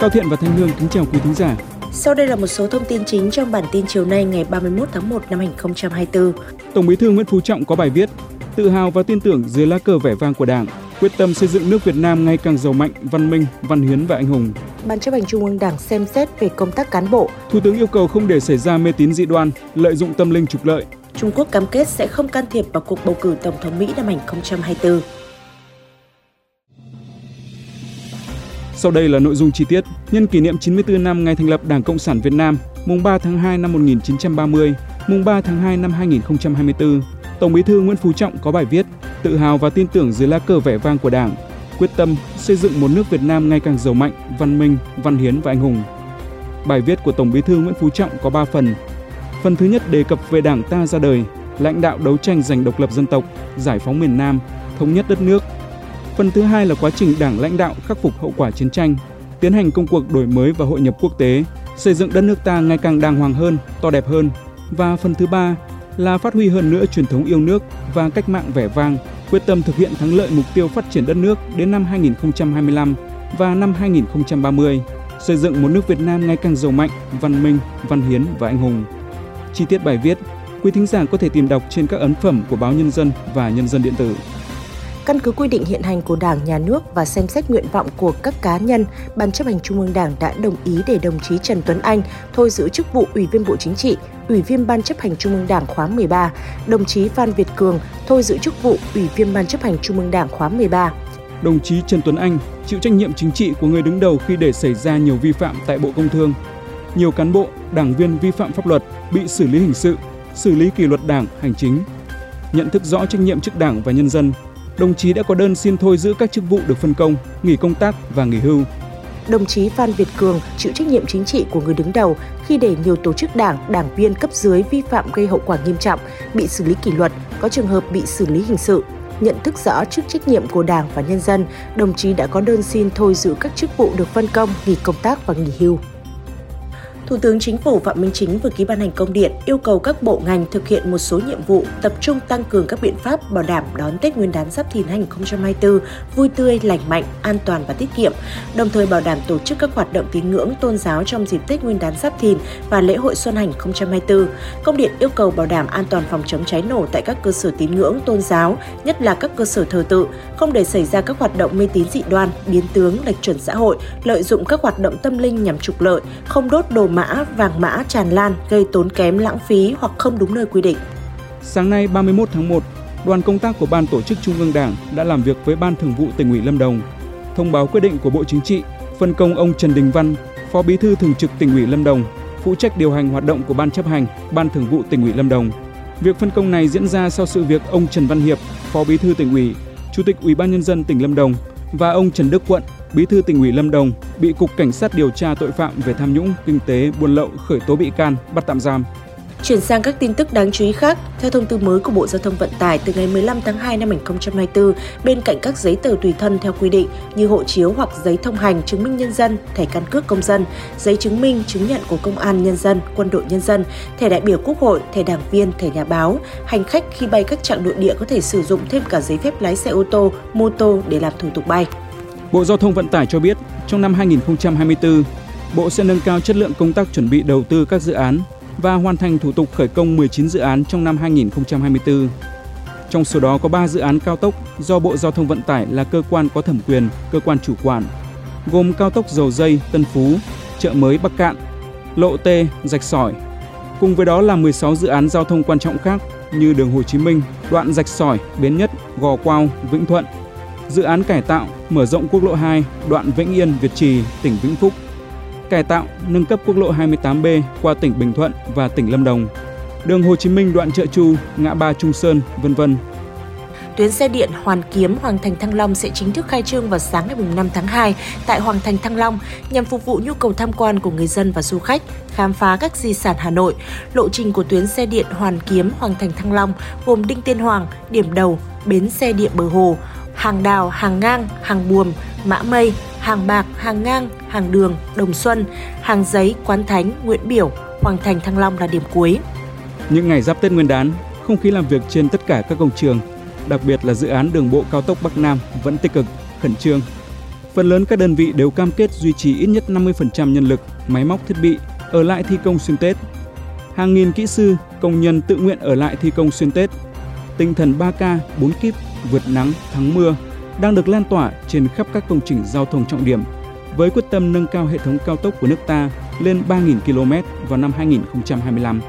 Cao Thiện và Thanh Hương kính chào quý thính giả. Sau đây là một số thông tin chính trong bản tin chiều nay ngày 31 tháng 1 năm 2024. Tổng Bí thư Nguyễn Phú Trọng có bài viết: Tự hào và tin tưởng dưới lá cờ vẻ vang của Đảng, quyết tâm xây dựng nước Việt Nam ngày càng giàu mạnh, văn minh, văn hiến và anh hùng. Ban chấp hành Trung ương Đảng xem xét về công tác cán bộ. Thủ tướng yêu cầu không để xảy ra mê tín dị đoan, lợi dụng tâm linh trục lợi. Trung Quốc cam kết sẽ không can thiệp vào cuộc bầu cử tổng thống Mỹ năm 2024. Sau đây là nội dung chi tiết. Nhân kỷ niệm 94 năm ngày thành lập Đảng Cộng sản Việt Nam, mùng 3 tháng 2 năm 1930, mùng 3 tháng 2 năm 2024, Tổng Bí thư Nguyễn Phú Trọng có bài viết Tự hào và tin tưởng dưới lá cờ vẻ vang của Đảng, quyết tâm xây dựng một nước Việt Nam ngày càng giàu mạnh, văn minh, văn hiến và anh hùng. Bài viết của Tổng Bí thư Nguyễn Phú Trọng có 3 phần. Phần thứ nhất đề cập về Đảng ta ra đời, lãnh đạo đấu tranh giành độc lập dân tộc, giải phóng miền Nam, thống nhất đất nước, Phần thứ hai là quá trình Đảng lãnh đạo khắc phục hậu quả chiến tranh, tiến hành công cuộc đổi mới và hội nhập quốc tế, xây dựng đất nước ta ngày càng đàng hoàng hơn, to đẹp hơn. Và phần thứ ba là phát huy hơn nữa truyền thống yêu nước và cách mạng vẻ vang, quyết tâm thực hiện thắng lợi mục tiêu phát triển đất nước đến năm 2025 và năm 2030, xây dựng một nước Việt Nam ngày càng giàu mạnh, văn minh, văn hiến và anh hùng. Chi tiết bài viết, quý thính giả có thể tìm đọc trên các ấn phẩm của báo Nhân dân và Nhân dân điện tử. Căn cứ quy định hiện hành của Đảng, Nhà nước và xem xét nguyện vọng của các cá nhân, Ban chấp hành Trung ương Đảng đã đồng ý để đồng chí Trần Tuấn Anh thôi giữ chức vụ Ủy viên Bộ Chính trị, Ủy viên Ban chấp hành Trung ương Đảng khóa 13, đồng chí Phan Việt Cường thôi giữ chức vụ Ủy viên Ban chấp hành Trung ương Đảng khóa 13. Đồng chí Trần Tuấn Anh chịu trách nhiệm chính trị của người đứng đầu khi để xảy ra nhiều vi phạm tại Bộ Công Thương. Nhiều cán bộ, đảng viên vi phạm pháp luật bị xử lý hình sự, xử lý kỷ luật đảng, hành chính. Nhận thức rõ trách nhiệm trước đảng và nhân dân, đồng chí đã có đơn xin thôi giữ các chức vụ được phân công, nghỉ công tác và nghỉ hưu. Đồng chí Phan Việt Cường chịu trách nhiệm chính trị của người đứng đầu khi để nhiều tổ chức đảng, đảng viên cấp dưới vi phạm gây hậu quả nghiêm trọng, bị xử lý kỷ luật, có trường hợp bị xử lý hình sự. Nhận thức rõ trước trách nhiệm của Đảng và nhân dân, đồng chí đã có đơn xin thôi giữ các chức vụ được phân công, nghỉ công tác và nghỉ hưu. Thủ tướng Chính phủ Phạm Minh Chính vừa ký ban hành công điện yêu cầu các bộ ngành thực hiện một số nhiệm vụ tập trung tăng cường các biện pháp bảo đảm đón Tết Nguyên đán Giáp Thìn 2024 vui tươi, lành mạnh, an toàn và tiết kiệm, đồng thời bảo đảm tổ chức các hoạt động tín ngưỡng tôn giáo trong dịp Tết Nguyên đán Giáp Thìn và lễ hội Xuân Hành 2024. Công điện yêu cầu bảo đảm an toàn phòng chống cháy nổ tại các cơ sở tín ngưỡng tôn giáo, nhất là các cơ sở thờ tự, không để xảy ra các hoạt động mê tín dị đoan, biến tướng, lệch chuẩn xã hội, lợi dụng các hoạt động tâm linh nhằm trục lợi, không đốt đồ mã, vàng mã tràn lan gây tốn kém lãng phí hoặc không đúng nơi quy định. Sáng nay 31 tháng 1, đoàn công tác của Ban Tổ chức Trung ương Đảng đã làm việc với Ban Thường vụ tỉnh ủy Lâm Đồng, thông báo quyết định của Bộ Chính trị phân công ông Trần Đình Văn, Phó Bí thư Thường trực tỉnh ủy Lâm Đồng, phụ trách điều hành hoạt động của Ban chấp hành, Ban Thường vụ tỉnh ủy Lâm Đồng. Việc phân công này diễn ra sau sự việc ông Trần Văn Hiệp, Phó Bí thư tỉnh ủy, Chủ tịch Ủy ban nhân dân tỉnh Lâm Đồng và ông Trần Đức Quận, Bí thư tỉnh ủy Lâm Đồng bị Cục Cảnh sát điều tra tội phạm về tham nhũng, kinh tế, buôn lậu khởi tố bị can, bắt tạm giam. Chuyển sang các tin tức đáng chú ý khác, theo thông tư mới của Bộ Giao thông Vận tải từ ngày 15 tháng 2 năm 2024, bên cạnh các giấy tờ tùy thân theo quy định như hộ chiếu hoặc giấy thông hành chứng minh nhân dân, thẻ căn cước công dân, giấy chứng minh chứng nhận của công an nhân dân, quân đội nhân dân, thẻ đại biểu quốc hội, thẻ đảng viên, thẻ nhà báo, hành khách khi bay các trạng nội địa có thể sử dụng thêm cả giấy phép lái xe ô tô, mô tô để làm thủ tục bay. Bộ Giao thông Vận tải cho biết, trong năm 2024, Bộ sẽ nâng cao chất lượng công tác chuẩn bị đầu tư các dự án và hoàn thành thủ tục khởi công 19 dự án trong năm 2024. Trong số đó có 3 dự án cao tốc do Bộ Giao thông Vận tải là cơ quan có thẩm quyền, cơ quan chủ quản, gồm cao tốc Dầu Dây, Tân Phú, chợ mới Bắc Cạn, lộ T, Rạch Sỏi. Cùng với đó là 16 dự án giao thông quan trọng khác như đường Hồ Chí Minh, đoạn Rạch Sỏi, Bến Nhất, Gò Quao, Vĩnh Thuận, dự án cải tạo, mở rộng quốc lộ 2, đoạn Vĩnh Yên, Việt Trì, tỉnh Vĩnh Phúc, cải tạo, nâng cấp quốc lộ 28B qua tỉnh Bình Thuận và tỉnh Lâm Đồng, đường Hồ Chí Minh đoạn Chợ Chu, ngã ba Trung Sơn, vân vân. Tuyến xe điện Hoàn Kiếm Hoàng Thành Thăng Long sẽ chính thức khai trương vào sáng ngày 5 tháng 2 tại Hoàng Thành Thăng Long nhằm phục vụ nhu cầu tham quan của người dân và du khách, khám phá các di sản Hà Nội. Lộ trình của tuyến xe điện Hoàn Kiếm Hoàng Thành Thăng Long gồm Đinh Tiên Hoàng, điểm đầu, bến xe điện bờ hồ, hàng đào, hàng ngang, hàng buồm, mã mây, hàng bạc, hàng ngang, hàng đường, đồng xuân, hàng giấy, quán thánh, nguyễn biểu, Hoàng Thành Thăng Long là điểm cuối. Những ngày giáp Tết Nguyên đán, không khí làm việc trên tất cả các công trường, đặc biệt là dự án đường bộ cao tốc Bắc Nam vẫn tích cực, khẩn trương. Phần lớn các đơn vị đều cam kết duy trì ít nhất 50% nhân lực, máy móc thiết bị ở lại thi công xuyên Tết. Hàng nghìn kỹ sư, công nhân tự nguyện ở lại thi công xuyên Tết. Tinh thần 3K, 4 kíp, vượt nắng, thắng mưa đang được lan tỏa trên khắp các công trình giao thông trọng điểm với quyết tâm nâng cao hệ thống cao tốc của nước ta lên 3.000 km vào năm 2025.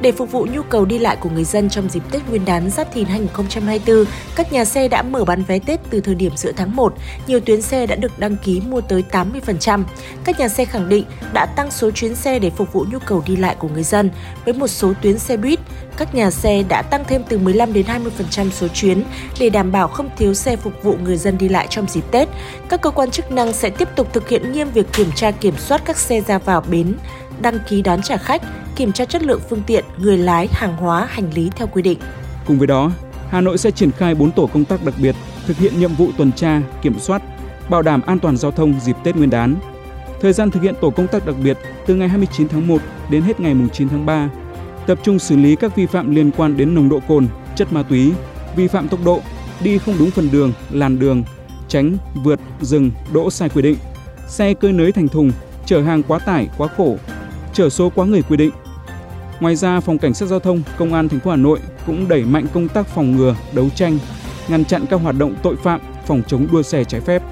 Để phục vụ nhu cầu đi lại của người dân trong dịp Tết Nguyên đán Giáp Thìn 2024, các nhà xe đã mở bán vé Tết từ thời điểm giữa tháng 1. Nhiều tuyến xe đã được đăng ký mua tới 80%. Các nhà xe khẳng định đã tăng số chuyến xe để phục vụ nhu cầu đi lại của người dân. Với một số tuyến xe buýt, các nhà xe đã tăng thêm từ 15 đến 20% số chuyến để đảm bảo không thiếu xe phục vụ người dân đi lại trong dịp Tết. Các cơ quan chức năng sẽ tiếp tục thực hiện nghiêm việc kiểm tra kiểm soát các xe ra vào bến, đăng ký đón trả khách, kiểm tra chất lượng phương tiện, người lái, hàng hóa, hành lý theo quy định. Cùng với đó, Hà Nội sẽ triển khai 4 tổ công tác đặc biệt thực hiện nhiệm vụ tuần tra, kiểm soát, bảo đảm an toàn giao thông dịp Tết Nguyên đán. Thời gian thực hiện tổ công tác đặc biệt từ ngày 29 tháng 1 đến hết ngày 9 tháng 3, tập trung xử lý các vi phạm liên quan đến nồng độ cồn, chất ma túy, vi phạm tốc độ, đi không đúng phần đường, làn đường, tránh, vượt, dừng, đỗ sai quy định, xe cơi nới thành thùng, chở hàng quá tải, quá khổ, chở số quá người quy định. Ngoài ra, Phòng Cảnh sát Giao thông, Công an thành phố Hà Nội cũng đẩy mạnh công tác phòng ngừa, đấu tranh, ngăn chặn các hoạt động tội phạm, phòng chống đua xe trái phép.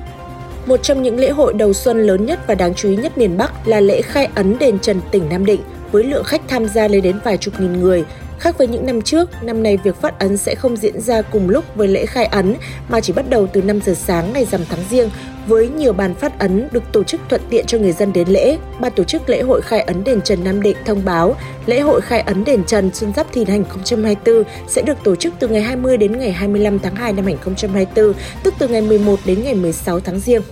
Một trong những lễ hội đầu xuân lớn nhất và đáng chú ý nhất miền Bắc là lễ khai ấn đền Trần tỉnh Nam Định với lượng khách tham gia lên đến vài chục nghìn người. Khác với những năm trước, năm nay việc phát ấn sẽ không diễn ra cùng lúc với lễ khai ấn mà chỉ bắt đầu từ 5 giờ sáng ngày rằm tháng riêng với nhiều bàn phát ấn được tổ chức thuận tiện cho người dân đến lễ. Ban tổ chức lễ hội khai ấn đền Trần Nam Định thông báo lễ hội khai ấn đền Trần Xuân Giáp Thìn 2024 sẽ được tổ chức từ ngày 20 đến ngày 25 tháng 2 năm 2024, tức từ ngày 11 đến ngày 16 tháng riêng.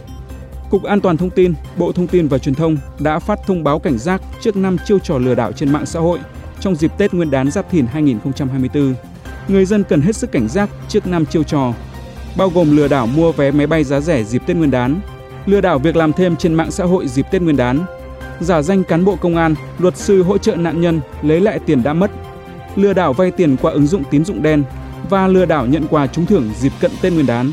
Cục An toàn Thông tin, Bộ Thông tin và Truyền thông đã phát thông báo cảnh giác trước năm chiêu trò lừa đảo trên mạng xã hội trong dịp Tết Nguyên đán Giáp Thìn 2024. Người dân cần hết sức cảnh giác trước năm chiêu trò, bao gồm lừa đảo mua vé máy bay giá rẻ dịp Tết Nguyên đán, lừa đảo việc làm thêm trên mạng xã hội dịp Tết Nguyên đán, giả danh cán bộ công an, luật sư hỗ trợ nạn nhân lấy lại tiền đã mất, lừa đảo vay tiền qua ứng dụng tín dụng đen và lừa đảo nhận quà trúng thưởng dịp cận Tết Nguyên đán.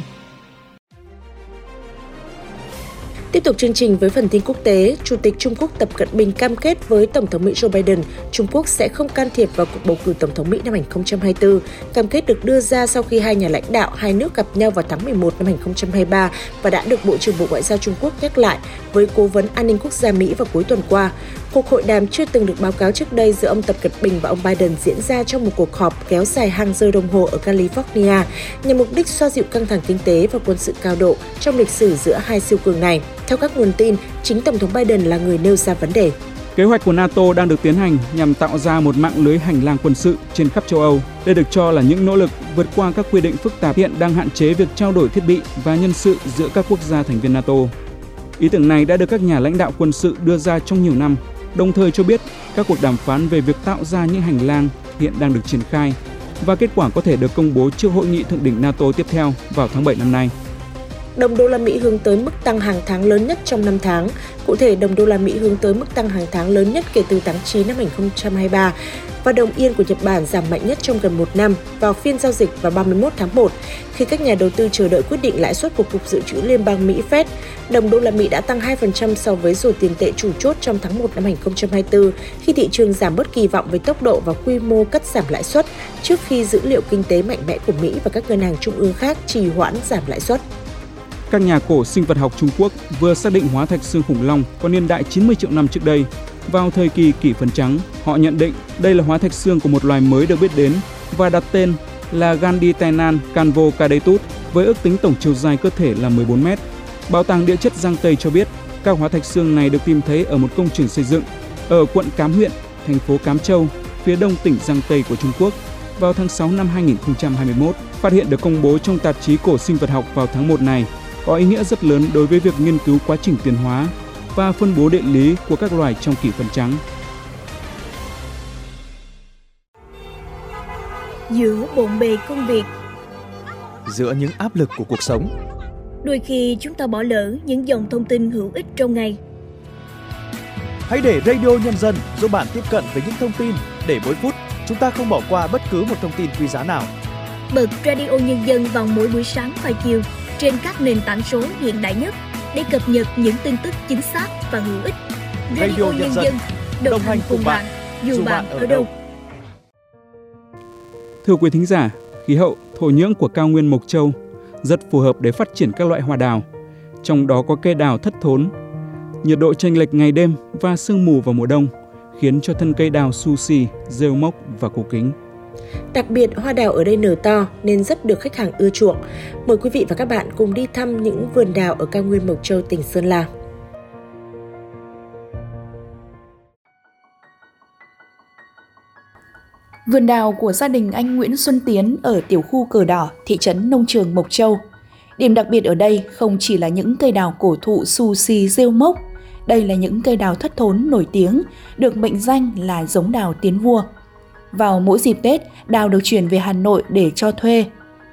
Tiếp tục chương trình với phần tin quốc tế, Chủ tịch Trung Quốc Tập Cận Bình cam kết với Tổng thống Mỹ Joe Biden, Trung Quốc sẽ không can thiệp vào cuộc bầu cử Tổng thống Mỹ năm 2024. Cam kết được đưa ra sau khi hai nhà lãnh đạo hai nước gặp nhau vào tháng 11 năm 2023 và đã được Bộ trưởng Bộ Ngoại giao Trung Quốc nhắc lại với Cố vấn An ninh Quốc gia Mỹ vào cuối tuần qua. Cuộc hội đàm chưa từng được báo cáo trước đây giữa ông Tập Cận Bình và ông Biden diễn ra trong một cuộc họp kéo dài hàng giờ đồng hồ ở California nhằm mục đích xoa dịu căng thẳng kinh tế và quân sự cao độ trong lịch sử giữa hai siêu cường này. Theo các nguồn tin, chính Tổng thống Biden là người nêu ra vấn đề. Kế hoạch của NATO đang được tiến hành nhằm tạo ra một mạng lưới hành lang quân sự trên khắp châu Âu. Đây được cho là những nỗ lực vượt qua các quy định phức tạp hiện đang hạn chế việc trao đổi thiết bị và nhân sự giữa các quốc gia thành viên NATO. Ý tưởng này đã được các nhà lãnh đạo quân sự đưa ra trong nhiều năm đồng thời cho biết các cuộc đàm phán về việc tạo ra những hành lang hiện đang được triển khai và kết quả có thể được công bố trước hội nghị thượng đỉnh NATO tiếp theo vào tháng 7 năm nay. Đồng đô la Mỹ hướng tới mức tăng hàng tháng lớn nhất trong 5 tháng. Cụ thể, đồng đô la Mỹ hướng tới mức tăng hàng tháng lớn nhất kể từ tháng 9 năm 2023 và đồng yên của Nhật Bản giảm mạnh nhất trong gần một năm vào phiên giao dịch vào 31 tháng 1 khi các nhà đầu tư chờ đợi quyết định lãi suất của Cục Dự trữ Liên bang Mỹ Fed. Đồng đô la Mỹ đã tăng 2% so với rổ tiền tệ chủ chốt trong tháng 1 năm 2024 khi thị trường giảm bớt kỳ vọng về tốc độ và quy mô cắt giảm lãi suất trước khi dữ liệu kinh tế mạnh mẽ của Mỹ và các ngân hàng trung ương khác trì hoãn giảm lãi suất. Các nhà cổ sinh vật học Trung Quốc vừa xác định hóa thạch xương khủng long có niên đại 90 triệu năm trước đây vào thời kỳ kỷ phấn trắng, họ nhận định đây là hóa thạch xương của một loài mới được biết đến và đặt tên là Ganditainan canvocadetus canvo-cadetus với ước tính tổng chiều dài cơ thể là 14 mét. Bảo tàng địa chất Giang Tây cho biết các hóa thạch xương này được tìm thấy ở một công trường xây dựng ở quận Cám huyện, thành phố Cám Châu, phía đông tỉnh Giang Tây của Trung Quốc vào tháng 6 năm 2021. Phát hiện được công bố trong tạp chí cổ sinh vật học vào tháng 1 này có ý nghĩa rất lớn đối với việc nghiên cứu quá trình tiến hóa và phân bố địa lý của các loài trong kỷ phấn trắng. Giữa bộn bề công việc Giữa những áp lực của cuộc sống Đôi khi chúng ta bỏ lỡ những dòng thông tin hữu ích trong ngày Hãy để Radio Nhân dân giúp bạn tiếp cận với những thông tin để mỗi phút chúng ta không bỏ qua bất cứ một thông tin quý giá nào. Bật Radio Nhân dân vào mỗi buổi sáng và chiều trên các nền tảng số hiện đại nhất để cập nhật những tin tức chính xác và hữu ích. Radio Nhân dân, đồng hành cùng bạn, dù bạn ở đâu. Thưa quý thính giả, khí hậu, thổ nhưỡng của cao nguyên Mộc Châu rất phù hợp để phát triển các loại hoa đào, trong đó có cây đào thất thốn. Nhiệt độ chênh lệch ngày đêm và sương mù vào mùa đông khiến cho thân cây đào su xì, rêu mốc và cổ kính. Đặc biệt, hoa đào ở đây nở to nên rất được khách hàng ưa chuộng. Mời quý vị và các bạn cùng đi thăm những vườn đào ở cao nguyên Mộc Châu, tỉnh Sơn La. Vườn đào của gia đình anh Nguyễn Xuân Tiến ở tiểu khu Cờ Đỏ, thị trấn Nông Trường Mộc Châu. Điểm đặc biệt ở đây không chỉ là những cây đào cổ thụ su xì rêu mốc, đây là những cây đào thất thốn nổi tiếng, được mệnh danh là giống đào tiến vua. Vào mỗi dịp Tết, đào được chuyển về Hà Nội để cho thuê.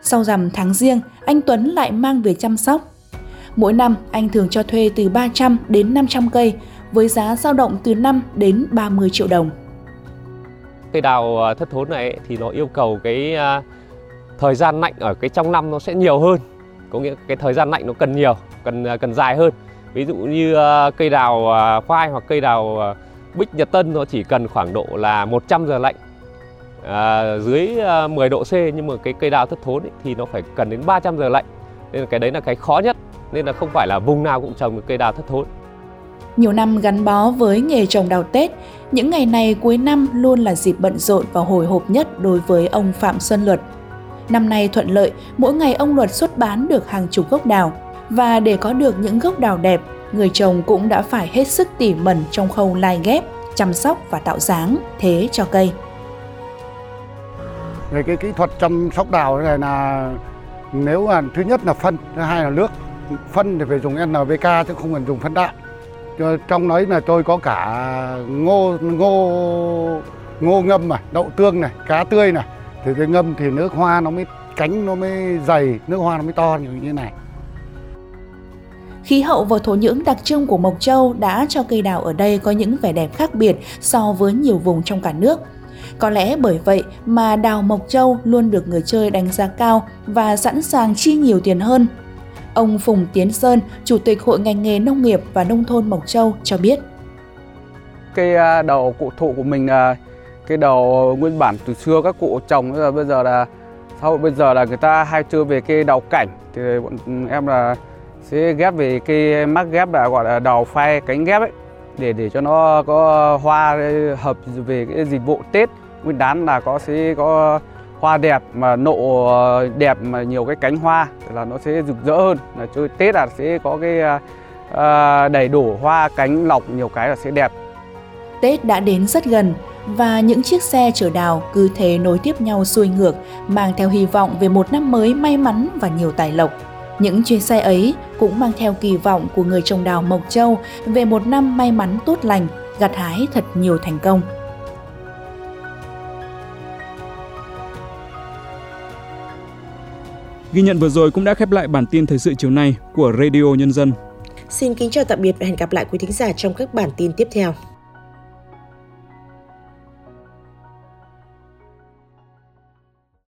Sau rằm tháng riêng, anh Tuấn lại mang về chăm sóc. Mỗi năm, anh thường cho thuê từ 300 đến 500 cây, với giá dao động từ 5 đến 30 triệu đồng. Cây đào à, thất thốn này thì nó yêu cầu cái à, thời gian lạnh ở cái trong năm nó sẽ nhiều hơn. Có nghĩa cái thời gian lạnh nó cần nhiều, cần à, cần dài hơn. Ví dụ như cây đào khoai hoặc cây đào bích nhật tân nó chỉ cần khoảng độ là 100 giờ lạnh à, dưới à, 10 độ C nhưng mà cái cây đào thất thốn ấy, thì nó phải cần đến 300 giờ lạnh. Nên là cái đấy là cái khó nhất. Nên là không phải là vùng nào cũng trồng được cây đào thất thốn. Nhiều năm gắn bó với nghề trồng đào Tết, những ngày này cuối năm luôn là dịp bận rộn và hồi hộp nhất đối với ông Phạm Xuân Luật. Năm nay thuận lợi, mỗi ngày ông Luật xuất bán được hàng chục gốc đào. Và để có được những gốc đào đẹp, người trồng cũng đã phải hết sức tỉ mẩn trong khâu lai ghép, chăm sóc và tạo dáng, thế cho cây. Về cái kỹ thuật chăm sóc đào này là nếu là thứ nhất là phân, thứ hai là nước. Phân thì phải dùng NPK chứ không cần dùng phân đạm trong đấy là tôi có cả ngô ngô ngô ngâm này đậu tương này cá tươi này thì cái ngâm thì nước hoa nó mới cánh nó mới dày nước hoa nó mới to như thế này Khí hậu và thổ nhưỡng đặc trưng của Mộc Châu đã cho cây đào ở đây có những vẻ đẹp khác biệt so với nhiều vùng trong cả nước. Có lẽ bởi vậy mà đào Mộc Châu luôn được người chơi đánh giá cao và sẵn sàng chi nhiều tiền hơn. Ông Phùng Tiến Sơn, Chủ tịch Hội ngành nghề nông nghiệp và nông thôn Mộc Châu cho biết. Cây à, đầu cụ thụ của mình là cái đầu nguyên bản từ xưa các cụ trồng bây giờ bây giờ là sau bây giờ là người ta hay chơi về cây đầu cảnh. Thì bọn em là sẽ ghép về cây mắc ghép là gọi là đầu phai cánh ghép ấy để để cho nó có hoa hợp về cái dịch vụ Tết, nguyên đán là có sẽ có hoa đẹp mà nộ đẹp mà nhiều cái cánh hoa là nó sẽ rực rỡ hơn là chơi Tết là sẽ có cái à, đầy đủ hoa cánh lọc nhiều cái là sẽ đẹp Tết đã đến rất gần và những chiếc xe chở đào cứ thế nối tiếp nhau xuôi ngược, mang theo hy vọng về một năm mới may mắn và nhiều tài lộc. Những chuyến xe ấy cũng mang theo kỳ vọng của người trồng đào Mộc Châu về một năm may mắn tốt lành, gặt hái thật nhiều thành công. Ghi nhận vừa rồi cũng đã khép lại bản tin thời sự chiều nay của Radio Nhân dân. Xin kính chào tạm biệt và hẹn gặp lại quý thính giả trong các bản tin tiếp theo.